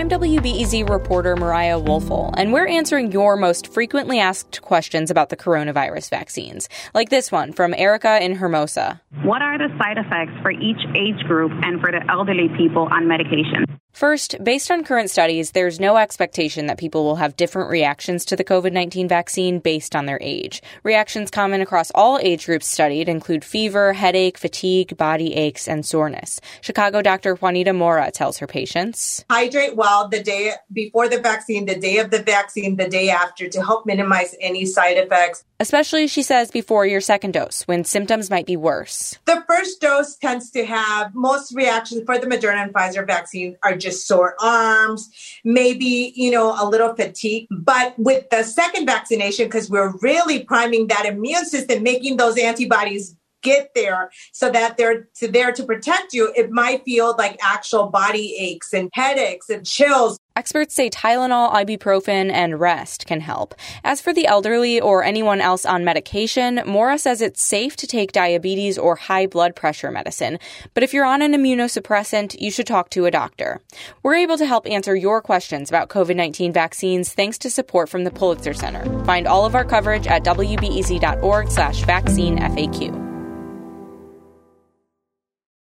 I'm WBEZ reporter Mariah Woelfel, and we're answering your most frequently asked questions about the coronavirus vaccines, like this one from Erica in Hermosa. What are the side effects for each age group and for the elderly people on medication? First, based on current studies, there's no expectation that people will have different reactions to the COVID 19 vaccine based on their age. Reactions common across all age groups studied include fever, headache, fatigue, body aches, and soreness. Chicago Dr. Juanita Mora tells her patients Hydrate well the day before the vaccine, the day of the vaccine, the day after to help minimize any side effects. Especially, she says, before your second dose, when symptoms might be worse. The first dose tends to have most reactions for the Moderna and Pfizer vaccine are just sore arms, maybe, you know, a little fatigue. But with the second vaccination, because we're really priming that immune system, making those antibodies get there so that they're to there to protect you, it might feel like actual body aches and headaches and chills. Experts say Tylenol, ibuprofen, and rest can help. As for the elderly or anyone else on medication, Mora says it's safe to take diabetes or high blood pressure medicine. But if you're on an immunosuppressant, you should talk to a doctor. We're able to help answer your questions about COVID 19 vaccines thanks to support from the Pulitzer Center. Find all of our coverage at wbez.org slash vaccine FAQ.